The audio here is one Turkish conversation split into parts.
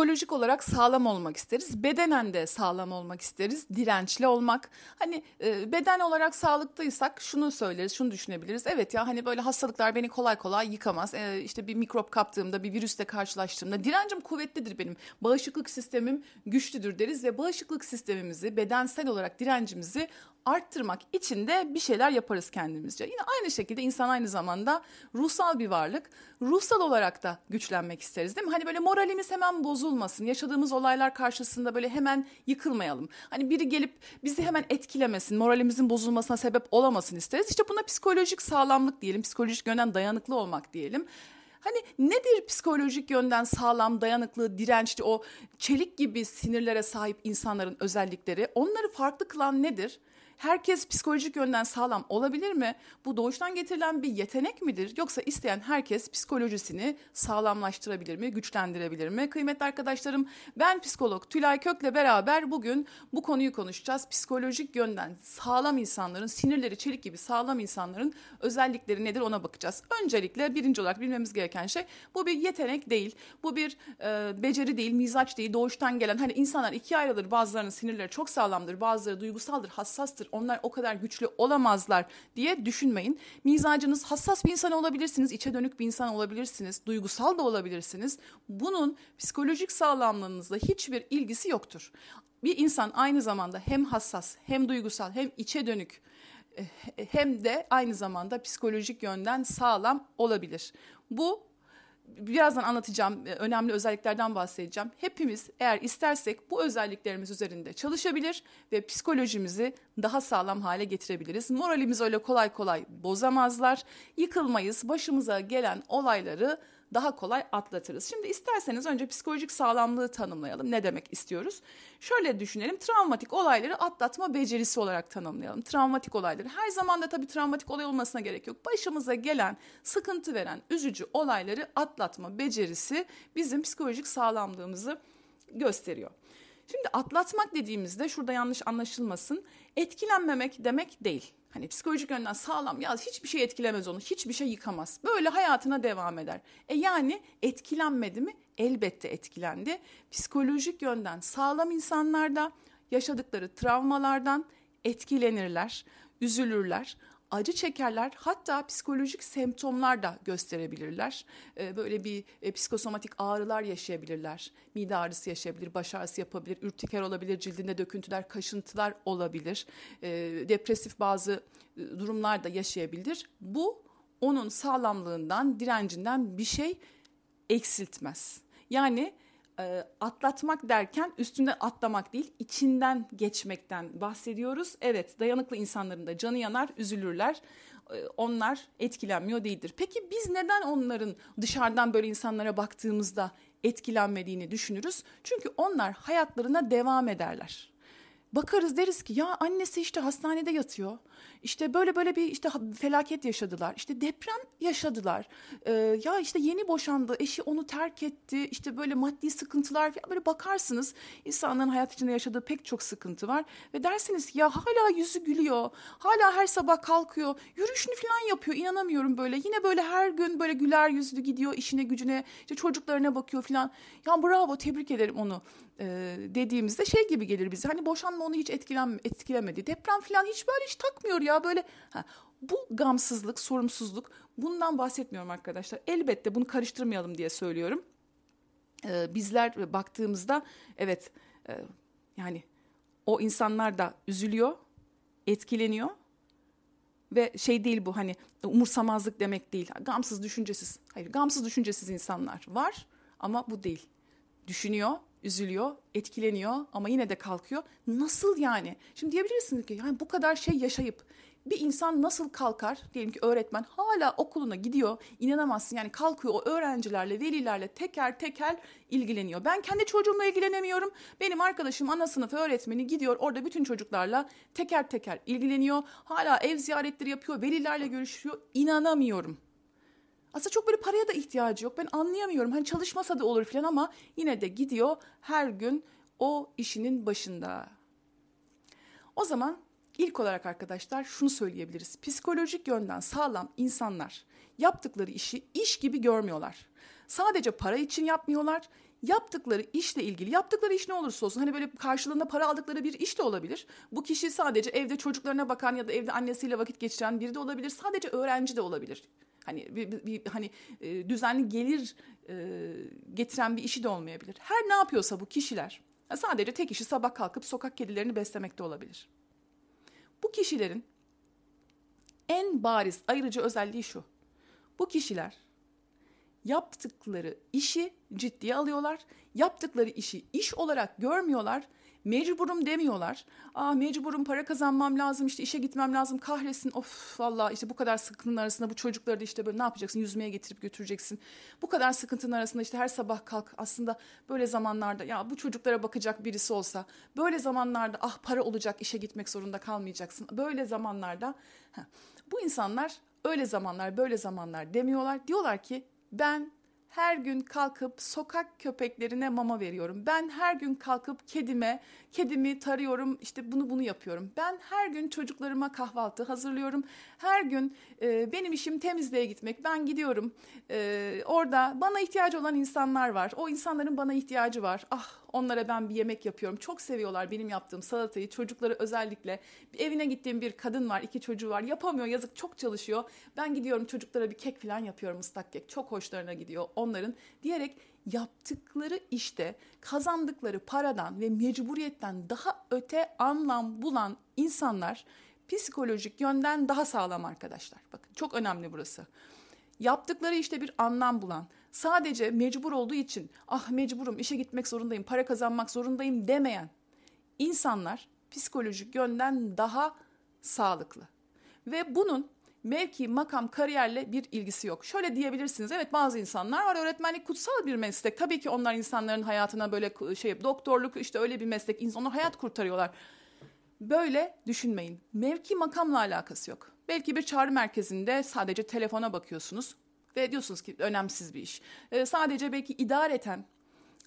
psikolojik olarak sağlam olmak isteriz. Bedenen de sağlam olmak isteriz. Dirençli olmak. Hani e, beden olarak sağlıklıysak şunu söyleriz, şunu düşünebiliriz. Evet ya hani böyle hastalıklar beni kolay kolay yıkamaz. E, işte bir mikrop kaptığımda, bir virüsle karşılaştığımda direncim kuvvetlidir benim. Bağışıklık sistemim güçlüdür deriz ve bağışıklık sistemimizi, bedensel olarak direncimizi arttırmak için de bir şeyler yaparız kendimizce. Yine aynı şekilde insan aynı zamanda ruhsal bir varlık. Ruhsal olarak da güçlenmek isteriz değil mi? Hani böyle moralimiz hemen bozulmasın. Yaşadığımız olaylar karşısında böyle hemen yıkılmayalım. Hani biri gelip bizi hemen etkilemesin, moralimizin bozulmasına sebep olamasın isteriz. İşte buna psikolojik sağlamlık diyelim, psikolojik yönden dayanıklı olmak diyelim. Hani nedir psikolojik yönden sağlam, dayanıklı, dirençli o çelik gibi sinirlere sahip insanların özellikleri? Onları farklı kılan nedir? Herkes psikolojik yönden sağlam olabilir mi? Bu doğuştan getirilen bir yetenek midir? Yoksa isteyen herkes psikolojisini sağlamlaştırabilir mi, güçlendirebilir mi? Kıymetli arkadaşlarım ben psikolog Tülay Kök'le beraber bugün bu konuyu konuşacağız. Psikolojik yönden sağlam insanların, sinirleri çelik gibi sağlam insanların özellikleri nedir ona bakacağız. Öncelikle birinci olarak bilmemiz gereken şey bu bir yetenek değil. Bu bir e, beceri değil, mizaç değil, doğuştan gelen. Hani insanlar ikiye ayrılır. Bazılarının sinirleri çok sağlamdır, bazıları duygusaldır, hassastır onlar o kadar güçlü olamazlar diye düşünmeyin. Mizacınız hassas bir insan olabilirsiniz, içe dönük bir insan olabilirsiniz, duygusal da olabilirsiniz. Bunun psikolojik sağlamlığınızla hiçbir ilgisi yoktur. Bir insan aynı zamanda hem hassas, hem duygusal, hem içe dönük eh, hem de aynı zamanda psikolojik yönden sağlam olabilir. Bu birazdan anlatacağım e, önemli özelliklerden bahsedeceğim. Hepimiz eğer istersek bu özelliklerimiz üzerinde çalışabilir ve psikolojimizi daha sağlam hale getirebiliriz. Moralimizi öyle kolay kolay bozamazlar. Yıkılmayız. Başımıza gelen olayları daha kolay atlatırız. Şimdi isterseniz önce psikolojik sağlamlığı tanımlayalım. Ne demek istiyoruz? Şöyle düşünelim. Travmatik olayları atlatma becerisi olarak tanımlayalım. Travmatik olayları. Her zaman da tabii travmatik olay olmasına gerek yok. Başımıza gelen, sıkıntı veren, üzücü olayları atlatma becerisi bizim psikolojik sağlamlığımızı gösteriyor. Şimdi atlatmak dediğimizde şurada yanlış anlaşılmasın. Etkilenmemek demek değil. Hani psikolojik yönden sağlam ya hiçbir şey etkilemez onu, hiçbir şey yıkamaz. Böyle hayatına devam eder. E yani etkilenmedi mi? Elbette etkilendi. Psikolojik yönden sağlam insanlar da yaşadıkları travmalardan etkilenirler, üzülürler acı çekerler hatta psikolojik semptomlar da gösterebilirler. Ee, böyle bir e, psikosomatik ağrılar yaşayabilirler. Mide ağrısı yaşayabilir, baş ağrısı yapabilir, ürtiker olabilir, cildinde döküntüler, kaşıntılar olabilir. Ee, depresif bazı e, durumlar da yaşayabilir. Bu onun sağlamlığından, direncinden bir şey eksiltmez. Yani e, atlatmak derken üstünden atlamak değil, içinden geçmekten bahsediyoruz. Evet, dayanıklı insanların da canı yanar, üzülürler. E, onlar etkilenmiyor değildir. Peki biz neden onların dışarıdan böyle insanlara baktığımızda etkilenmediğini düşünürüz? Çünkü onlar hayatlarına devam ederler. Bakarız deriz ki ya annesi işte hastanede yatıyor. İşte böyle böyle bir işte felaket yaşadılar. İşte deprem yaşadılar. Ee, ya işte yeni boşandı. Eşi onu terk etti. İşte böyle maddi sıkıntılar falan böyle bakarsınız. insanların hayat içinde yaşadığı pek çok sıkıntı var. Ve dersiniz ya hala yüzü gülüyor. Hala her sabah kalkıyor. Yürüyüşünü falan yapıyor. İnanamıyorum böyle. Yine böyle her gün böyle güler yüzlü gidiyor işine gücüne. işte çocuklarına bakıyor falan. Ya bravo tebrik ederim onu e, dediğimizde şey gibi gelir bize. Hani boşanma onu hiç etkilen, etkilemedi. Deprem falan hiç böyle hiç takmıyor ya böyle. Ha, bu gamsızlık, sorumsuzluk bundan bahsetmiyorum arkadaşlar. Elbette bunu karıştırmayalım diye söylüyorum. Ee, bizler baktığımızda evet e, yani o insanlar da üzülüyor, etkileniyor ve şey değil bu hani umursamazlık demek değil. Gamsız, düşüncesiz. Hayır, gamsız, düşüncesiz insanlar var ama bu değil. Düşünüyor, üzülüyor, etkileniyor ama yine de kalkıyor. Nasıl yani? Şimdi diyebilirsiniz ki yani bu kadar şey yaşayıp bir insan nasıl kalkar? Diyelim ki öğretmen hala okuluna gidiyor. İnanamazsın yani kalkıyor o öğrencilerle, velilerle teker teker ilgileniyor. Ben kendi çocuğumla ilgilenemiyorum. Benim arkadaşım ana sınıf öğretmeni gidiyor orada bütün çocuklarla teker teker ilgileniyor. Hala ev ziyaretleri yapıyor, velilerle görüşüyor. İnanamıyorum. Aslında çok böyle paraya da ihtiyacı yok. Ben anlayamıyorum. Hani çalışmasa da olur falan ama yine de gidiyor her gün o işinin başında. O zaman ilk olarak arkadaşlar şunu söyleyebiliriz. Psikolojik yönden sağlam insanlar yaptıkları işi iş gibi görmüyorlar. Sadece para için yapmıyorlar. yaptıkları işle ilgili yaptıkları iş ne olursa olsun hani böyle karşılığında para aldıkları bir iş de olabilir. Bu kişi sadece evde çocuklarına bakan ya da evde annesiyle vakit geçiren biri de olabilir. Sadece öğrenci de olabilir. Hani bir, bir, hani e, düzenli gelir e, getiren bir işi de olmayabilir. Her ne yapıyorsa bu kişiler sadece tek işi sabah kalkıp sokak kedilerini beslemekte olabilir. Bu kişilerin en bariz ayırıcı özelliği şu. Bu kişiler yaptıkları işi ciddiye alıyorlar. Yaptıkları işi iş olarak görmüyorlar. Mecburum demiyorlar. Aa mecburum para kazanmam lazım işte işe gitmem lazım kahretsin of valla işte bu kadar sıkıntının arasında bu çocukları da işte böyle ne yapacaksın yüzmeye getirip götüreceksin. Bu kadar sıkıntının arasında işte her sabah kalk aslında böyle zamanlarda ya bu çocuklara bakacak birisi olsa böyle zamanlarda ah para olacak işe gitmek zorunda kalmayacaksın. Böyle zamanlarda heh, bu insanlar öyle zamanlar böyle zamanlar demiyorlar diyorlar ki ben her gün kalkıp sokak köpeklerine mama veriyorum. Ben her gün kalkıp kedime, kedimi tarıyorum. İşte bunu bunu yapıyorum. Ben her gün çocuklarıma kahvaltı hazırlıyorum. Her gün e, benim işim temizliğe gitmek. Ben gidiyorum. E, orada bana ihtiyacı olan insanlar var. O insanların bana ihtiyacı var. Ah Onlara ben bir yemek yapıyorum. Çok seviyorlar benim yaptığım salatayı. Çocukları özellikle. Evine gittiğim bir kadın var, iki çocuğu var. Yapamıyor yazık çok çalışıyor. Ben gidiyorum çocuklara bir kek falan yapıyorum ıslak kek. Çok hoşlarına gidiyor onların diyerek yaptıkları işte kazandıkları paradan ve mecburiyetten daha öte anlam bulan insanlar psikolojik yönden daha sağlam arkadaşlar. Bakın çok önemli burası. Yaptıkları işte bir anlam bulan, sadece mecbur olduğu için ah mecburum işe gitmek zorundayım, para kazanmak zorundayım demeyen insanlar psikolojik yönden daha sağlıklı. Ve bunun mevki, makam, kariyerle bir ilgisi yok. Şöyle diyebilirsiniz. Evet bazı insanlar var. Öğretmenlik kutsal bir meslek. Tabii ki onlar insanların hayatına böyle şey doktorluk işte öyle bir meslek. İnsanlar hayat kurtarıyorlar. Böyle düşünmeyin. Mevki makamla alakası yok. Belki bir çağrı merkezinde sadece telefona bakıyorsunuz ve diyorsunuz ki önemsiz bir iş. Ee, sadece belki idareten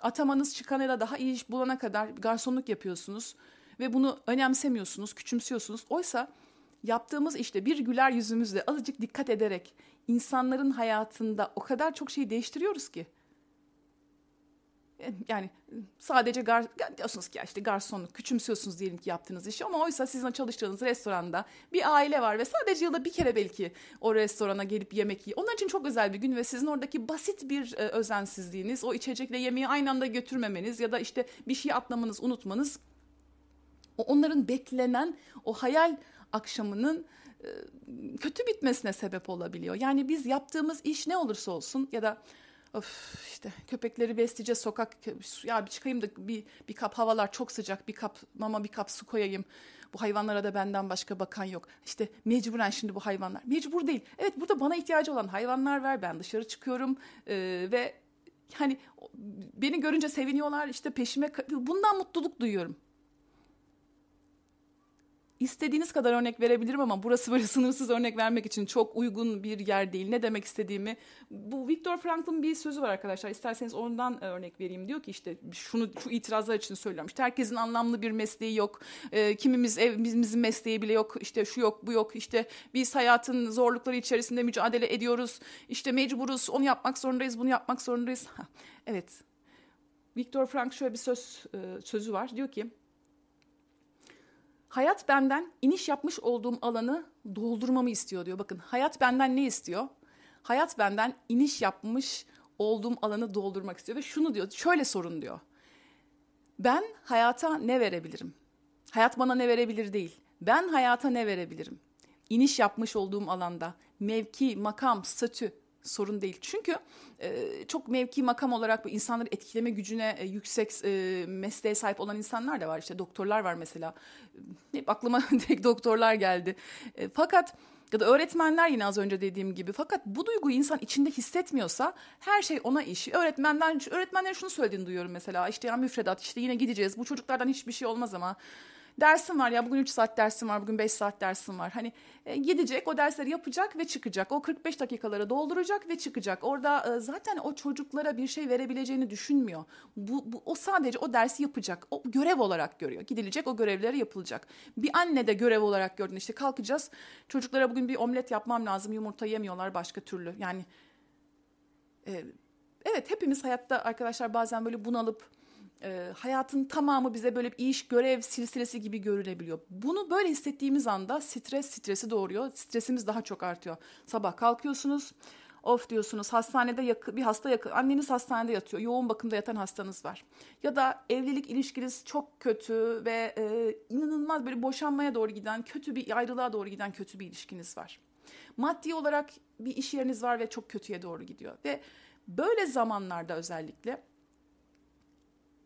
atamanız çıkana da daha iyi iş bulana kadar garsonluk yapıyorsunuz ve bunu önemsemiyorsunuz, küçümsüyorsunuz. Oysa yaptığımız işte bir güler yüzümüzle azıcık dikkat ederek insanların hayatında o kadar çok şeyi değiştiriyoruz ki yani sadece gar, diyorsunuz ki işte garsonluk küçümsüyorsunuz diyelim ki yaptığınız işi ama oysa sizin çalıştığınız restoranda bir aile var ve sadece yılda bir kere belki o restorana gelip yemek yiyor. Onlar için çok özel bir gün ve sizin oradaki basit bir e, özensizliğiniz, o içecekle yemeği aynı anda götürmemeniz ya da işte bir şey atlamanız, unutmanız onların beklenen o hayal akşamının e, kötü bitmesine sebep olabiliyor. Yani biz yaptığımız iş ne olursa olsun ya da Of işte köpekleri besleyeceğiz sokak ya bir çıkayım da bir bir kap havalar çok sıcak bir kap mama bir kap su koyayım. Bu hayvanlara da benden başka bakan yok. İşte mecburen şimdi bu hayvanlar. Mecbur değil. Evet burada bana ihtiyacı olan hayvanlar var. Ben dışarı çıkıyorum e, ve hani beni görünce seviniyorlar. İşte peşime bundan mutluluk duyuyorum. İstediğiniz kadar örnek verebilirim ama burası böyle sınırsız örnek vermek için çok uygun bir yer değil. Ne demek istediğimi bu Viktor Frankl'ın bir sözü var arkadaşlar. İsterseniz ondan örnek vereyim. Diyor ki işte şunu şu itirazlar için söylüyorum. İşte herkesin anlamlı bir mesleği yok. E, kimimiz evimizin mesleği bile yok. İşte şu yok, bu yok. İşte biz hayatın zorlukları içerisinde mücadele ediyoruz. İşte mecburuz. Onu yapmak zorundayız, bunu yapmak zorundayız. Evet. Viktor Frank şöyle bir söz e, sözü var. Diyor ki Hayat benden iniş yapmış olduğum alanı doldurmamı istiyor diyor. Bakın hayat benden ne istiyor? Hayat benden iniş yapmış olduğum alanı doldurmak istiyor ve şunu diyor. Şöyle sorun diyor. Ben hayata ne verebilirim? Hayat bana ne verebilir değil. Ben hayata ne verebilirim? İniş yapmış olduğum alanda mevki, makam, statü sorun değil. Çünkü e, çok mevki makam olarak bu insanları etkileme gücüne e, yüksek e, mesleğe sahip olan insanlar da var. İşte doktorlar var mesela. Hep aklıma tek doktorlar geldi. E, fakat ya da öğretmenler yine az önce dediğim gibi. Fakat bu duyguyu insan içinde hissetmiyorsa her şey ona iş. Öğretmenden öğretmenlerin şunu söylediğini duyuyorum mesela. İşte ya müfredat işte yine gideceğiz. Bu çocuklardan hiçbir şey olmaz ama dersim var ya bugün 3 saat dersim var bugün 5 saat dersim var. Hani e, gidecek o dersleri yapacak ve çıkacak. O 45 dakikaları dolduracak ve çıkacak. Orada e, zaten o çocuklara bir şey verebileceğini düşünmüyor. Bu, bu o sadece o dersi yapacak. O görev olarak görüyor. Gidilecek o görevleri yapılacak. Bir anne de görev olarak gördün işte kalkacağız. Çocuklara bugün bir omlet yapmam lazım. Yumurta yemiyorlar başka türlü. Yani e, evet hepimiz hayatta arkadaşlar bazen böyle bunalıp e, hayatın tamamı bize böyle bir iş, görev silsilesi gibi görülebiliyor. Bunu böyle hissettiğimiz anda stres stresi doğuruyor. Stresimiz daha çok artıyor. Sabah kalkıyorsunuz. Of diyorsunuz hastanede yakı, bir hasta yakı, anneniz hastanede yatıyor, yoğun bakımda yatan hastanız var. Ya da evlilik ilişkiniz çok kötü ve e, inanılmaz böyle boşanmaya doğru giden, kötü bir ayrılığa doğru giden kötü bir ilişkiniz var. Maddi olarak bir iş yeriniz var ve çok kötüye doğru gidiyor. Ve böyle zamanlarda özellikle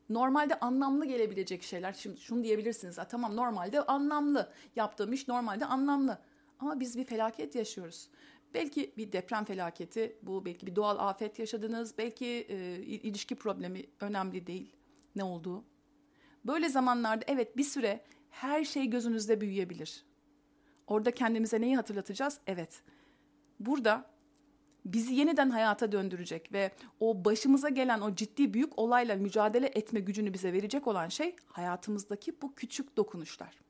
normalde anlamlı gelebilecek şeyler. Şimdi şunu diyebilirsiniz. Tamam normalde anlamlı. Yaptığım iş normalde anlamlı. Ama biz bir felaket yaşıyoruz. Belki bir deprem felaketi, bu belki bir doğal afet yaşadınız, belki e, ilişki problemi önemli değil ne olduğu. Böyle zamanlarda evet bir süre her şey gözünüzde büyüyebilir. Orada kendimize neyi hatırlatacağız? Evet. Burada bizi yeniden hayata döndürecek ve o başımıza gelen o ciddi büyük olayla mücadele etme gücünü bize verecek olan şey hayatımızdaki bu küçük dokunuşlar.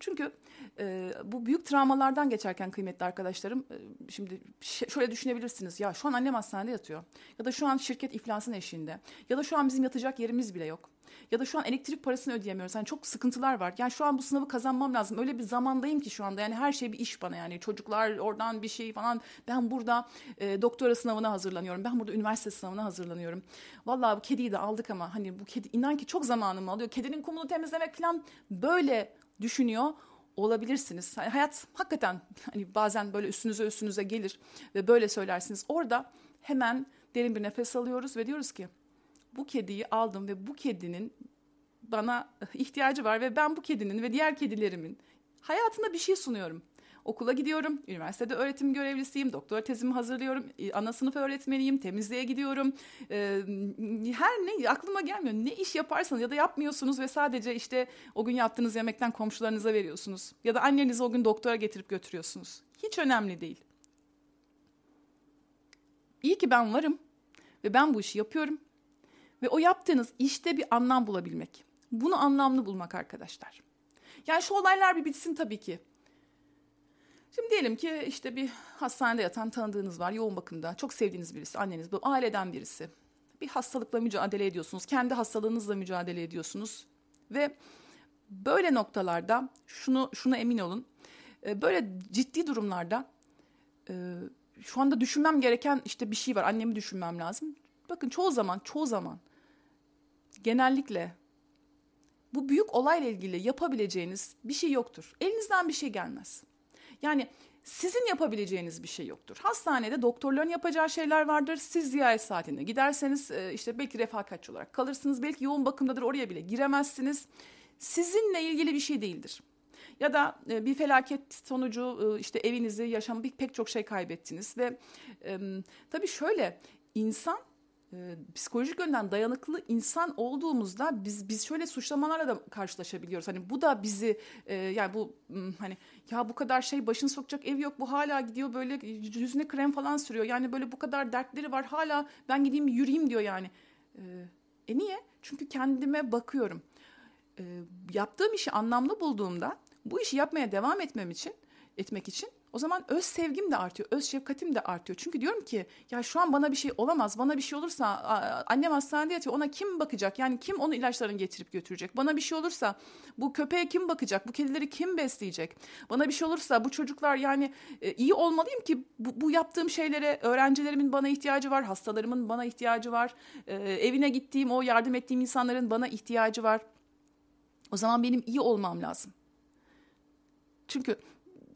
Çünkü e, bu büyük travmalardan geçerken kıymetli arkadaşlarım e, şimdi şöyle düşünebilirsiniz. Ya şu an annem hastanede yatıyor. Ya da şu an şirket iflasın eşiğinde. Ya da şu an bizim yatacak yerimiz bile yok. Ya da şu an elektrik parasını ödeyemiyoruz. Yani çok sıkıntılar var. Yani şu an bu sınavı kazanmam lazım. Öyle bir zamandayım ki şu anda. Yani her şey bir iş bana yani. Çocuklar oradan bir şey falan. Ben burada e, doktora sınavına hazırlanıyorum. Ben burada üniversite sınavına hazırlanıyorum. Vallahi bu kediyi de aldık ama hani bu kedi inan ki çok zamanımı alıyor. Kedinin kumunu temizlemek falan böyle düşünüyor olabilirsiniz. Yani hayat hakikaten hani bazen böyle üstünüze üstünüze gelir ve böyle söylersiniz. Orada hemen derin bir nefes alıyoruz ve diyoruz ki bu kediyi aldım ve bu kedinin bana ihtiyacı var ve ben bu kedinin ve diğer kedilerimin hayatında bir şey sunuyorum. Okula gidiyorum, üniversitede öğretim görevlisiyim, doktora tezimi hazırlıyorum, e, ana sınıf öğretmeniyim, temizliğe gidiyorum. Ee, her ne aklıma gelmiyor. Ne iş yaparsanız ya da yapmıyorsunuz ve sadece işte o gün yaptığınız yemekten komşularınıza veriyorsunuz. Ya da annenizi o gün doktora getirip götürüyorsunuz. Hiç önemli değil. İyi ki ben varım ve ben bu işi yapıyorum. Ve o yaptığınız işte bir anlam bulabilmek. Bunu anlamlı bulmak arkadaşlar. Yani şu olaylar bir bitsin tabii ki. Şimdi diyelim ki işte bir hastanede yatan tanıdığınız var yoğun bakımda. Çok sevdiğiniz birisi, anneniz, bu aileden birisi. Bir hastalıkla mücadele ediyorsunuz. Kendi hastalığınızla mücadele ediyorsunuz. Ve böyle noktalarda şunu şuna emin olun. E, böyle ciddi durumlarda e, şu anda düşünmem gereken işte bir şey var. Annemi düşünmem lazım. Bakın çoğu zaman, çoğu zaman genellikle bu büyük olayla ilgili yapabileceğiniz bir şey yoktur. Elinizden bir şey gelmez. Yani sizin yapabileceğiniz bir şey yoktur. Hastanede doktorların yapacağı şeyler vardır. Siz ziyaret saatinde giderseniz e, işte belki refakatçi olarak kalırsınız. Belki yoğun bakımdadır oraya bile giremezsiniz. Sizinle ilgili bir şey değildir. Ya da e, bir felaket sonucu e, işte evinizi, yaşamı pek çok şey kaybettiniz ve tabii şöyle insan e, psikolojik yönden dayanıklı insan olduğumuzda biz biz şöyle suçlamalarla da karşılaşabiliyoruz. Hani bu da bizi e, yani bu hani ya bu kadar şey başını sokacak ev yok bu hala gidiyor böyle yüzüne krem falan sürüyor. Yani böyle bu kadar dertleri var hala ben gideyim yürüyeyim diyor yani. E, e niye? Çünkü kendime bakıyorum. E, yaptığım işi anlamlı bulduğumda bu işi yapmaya devam etmem için etmek için o zaman öz sevgim de artıyor, öz şefkatim de artıyor. Çünkü diyorum ki ya şu an bana bir şey olamaz. Bana bir şey olursa annem hastanede yatıyor. Ona kim bakacak? Yani kim onun ilaçlarını getirip götürecek? Bana bir şey olursa bu köpeğe kim bakacak? Bu kedileri kim besleyecek? Bana bir şey olursa bu çocuklar yani e, iyi olmalıyım ki bu, bu yaptığım şeylere öğrencilerimin bana ihtiyacı var, hastalarımın bana ihtiyacı var. E, evine gittiğim o yardım ettiğim insanların bana ihtiyacı var. O zaman benim iyi olmam lazım. Çünkü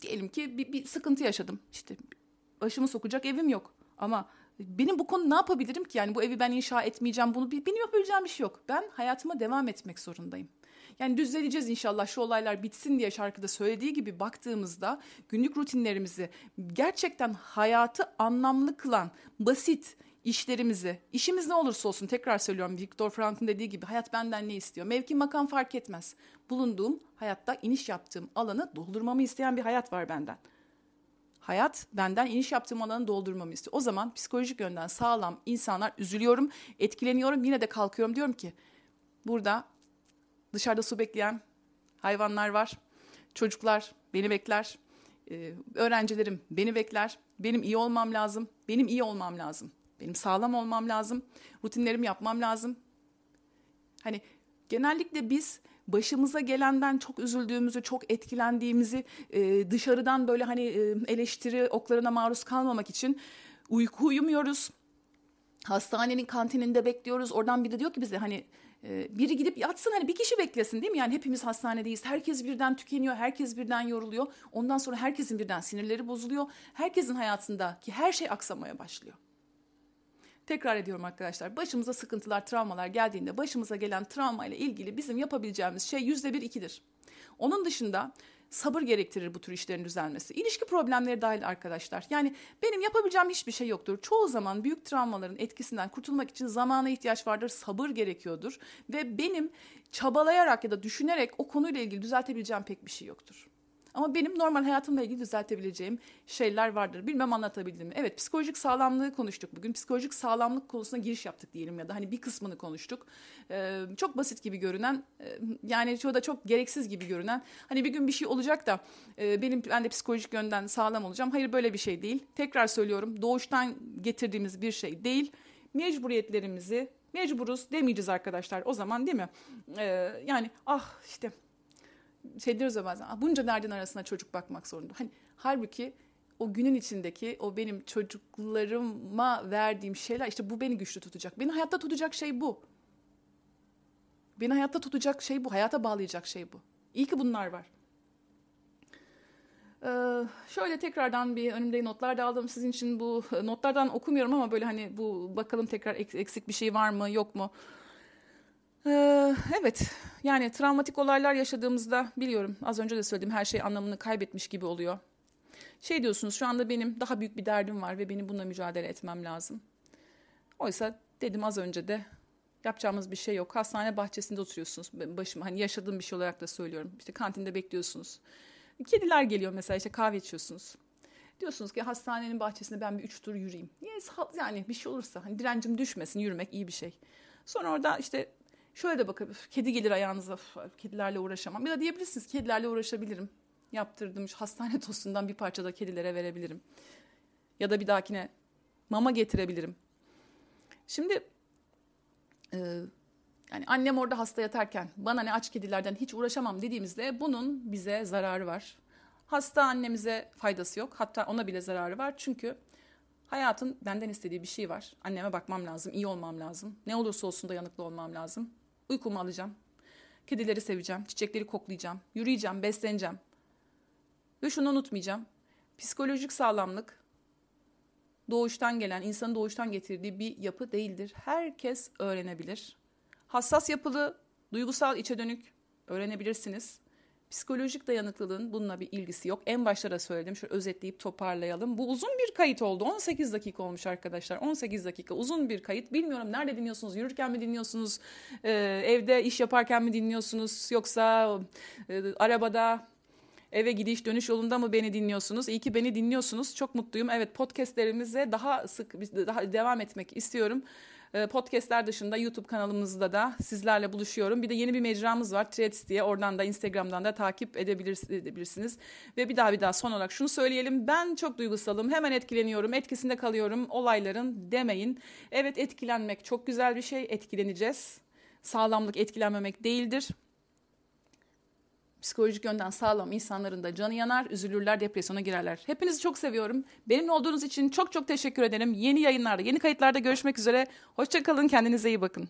diyelim ki bir, bir sıkıntı yaşadım. İşte başımı sokacak evim yok. Ama benim bu konu ne yapabilirim ki? Yani bu evi ben inşa etmeyeceğim. Bunu benim yapabileceğim bir şey yok. Ben hayatıma devam etmek zorundayım. Yani düzeleceğiz inşallah şu olaylar bitsin diye şarkıda söylediği gibi baktığımızda günlük rutinlerimizi gerçekten hayatı anlamlı kılan basit işlerimizi, işimiz ne olursa olsun tekrar söylüyorum Viktor Frankl'ın dediği gibi hayat benden ne istiyor? Mevki makam fark etmez. Bulunduğum hayatta iniş yaptığım alanı doldurmamı isteyen bir hayat var benden. Hayat benden iniş yaptığım alanı doldurmamı istiyor. O zaman psikolojik yönden sağlam insanlar üzülüyorum, etkileniyorum, yine de kalkıyorum diyorum ki burada dışarıda su bekleyen hayvanlar var. Çocuklar beni bekler. Ee, öğrencilerim beni bekler. Benim iyi olmam lazım. Benim iyi olmam lazım. Benim sağlam olmam lazım. Rutinlerimi yapmam lazım. Hani genellikle biz başımıza gelenden çok üzüldüğümüzü, çok etkilendiğimizi e, dışarıdan böyle hani e, eleştiri oklarına maruz kalmamak için uyku uyumuyoruz. Hastanenin kantininde bekliyoruz. Oradan biri diyor ki bize hani e, biri gidip yatsın hani bir kişi beklesin değil mi? Yani hepimiz hastanedeyiz. Herkes birden tükeniyor, herkes birden yoruluyor. Ondan sonra herkesin birden sinirleri bozuluyor. Herkesin hayatındaki her şey aksamaya başlıyor. Tekrar ediyorum arkadaşlar. Başımıza sıkıntılar, travmalar geldiğinde başımıza gelen travma ile ilgili bizim yapabileceğimiz şey yüzde bir ikidir. Onun dışında sabır gerektirir bu tür işlerin düzelmesi. İlişki problemleri dahil arkadaşlar. Yani benim yapabileceğim hiçbir şey yoktur. Çoğu zaman büyük travmaların etkisinden kurtulmak için zamana ihtiyaç vardır, sabır gerekiyordur. Ve benim çabalayarak ya da düşünerek o konuyla ilgili düzeltebileceğim pek bir şey yoktur. Ama benim normal hayatımla ilgili düzeltebileceğim şeyler vardır. Bilmem anlatabildim mi? Evet psikolojik sağlamlığı konuştuk bugün. Psikolojik sağlamlık konusuna giriş yaptık diyelim ya da hani bir kısmını konuştuk. Ee, çok basit gibi görünen e, yani çoğu da çok gereksiz gibi görünen hani bir gün bir şey olacak da e, benim ben de psikolojik yönden sağlam olacağım. Hayır böyle bir şey değil. Tekrar söylüyorum doğuştan getirdiğimiz bir şey değil. Mecburiyetlerimizi mecburuz demeyeceğiz arkadaşlar o zaman değil mi? Ee, yani ah işte şey diyoruz ya bazen bunca derdin arasına çocuk bakmak zorunda. Hani halbuki o günün içindeki o benim çocuklarıma verdiğim şeyler işte bu beni güçlü tutacak. Beni hayatta tutacak şey bu. Beni hayatta tutacak şey bu. Hayata bağlayacak şey bu. İyi ki bunlar var. Ee, şöyle tekrardan bir önümde notlar da aldım sizin için bu notlardan okumuyorum ama böyle hani bu bakalım tekrar eksik bir şey var mı yok mu ee, evet yani travmatik olaylar yaşadığımızda biliyorum az önce de söylediğim her şey anlamını kaybetmiş gibi oluyor. Şey diyorsunuz şu anda benim daha büyük bir derdim var ve benim bununla mücadele etmem lazım. Oysa dedim az önce de yapacağımız bir şey yok. Hastane bahçesinde oturuyorsunuz. Başıma hani yaşadığım bir şey olarak da söylüyorum. İşte kantinde bekliyorsunuz. Kediler geliyor mesela işte kahve içiyorsunuz. Diyorsunuz ki hastanenin bahçesinde ben bir üç tur yürüyeyim. Yani bir şey olursa hani direncim düşmesin yürümek iyi bir şey. Sonra orada işte Şöyle de bakıp kedi gelir ayağınıza kedilerle uğraşamam. Ya da diyebilirsiniz kedilerle uğraşabilirim. Yaptırdım hastane tostundan bir parça da kedilere verebilirim. Ya da bir dahakine mama getirebilirim. Şimdi e, yani annem orada hasta yatarken bana ne aç kedilerden hiç uğraşamam dediğimizde bunun bize zararı var. Hasta annemize faydası yok. Hatta ona bile zararı var. Çünkü hayatın benden istediği bir şey var. Anneme bakmam lazım, iyi olmam lazım. Ne olursa olsun dayanıklı olmam lazım. Uykumu alacağım. Kedileri seveceğim, çiçekleri koklayacağım, yürüyeceğim, besleneceğim. Ve şunu unutmayacağım. Psikolojik sağlamlık doğuştan gelen, insanın doğuştan getirdiği bir yapı değildir. Herkes öğrenebilir. Hassas yapılı, duygusal içe dönük öğrenebilirsiniz. Psikolojik dayanıklılığın bununla bir ilgisi yok. En başta da söyledim. Şöyle özetleyip toparlayalım. Bu uzun bir kayıt oldu. 18 dakika olmuş arkadaşlar. 18 dakika uzun bir kayıt. Bilmiyorum nerede dinliyorsunuz? Yürürken mi dinliyorsunuz? Evde iş yaparken mi dinliyorsunuz? Yoksa arabada eve gidiş dönüş yolunda mı beni dinliyorsunuz? İyi ki beni dinliyorsunuz. Çok mutluyum. Evet podcastlerimize daha sık daha devam etmek istiyorum. Ee, podcastler dışında YouTube kanalımızda da sizlerle buluşuyorum. Bir de yeni bir mecramız var Threads diye. Oradan da Instagram'dan da takip edebilirsiniz. Ve bir daha bir daha son olarak şunu söyleyelim. Ben çok duygusalım. Hemen etkileniyorum. Etkisinde kalıyorum olayların demeyin. Evet etkilenmek çok güzel bir şey. Etkileneceğiz. Sağlamlık etkilenmemek değildir psikolojik yönden sağlam insanların da canı yanar, üzülürler, depresyona girerler. Hepinizi çok seviyorum. Benimle olduğunuz için çok çok teşekkür ederim. Yeni yayınlarda, yeni kayıtlarda görüşmek üzere. Hoşçakalın, kendinize iyi bakın.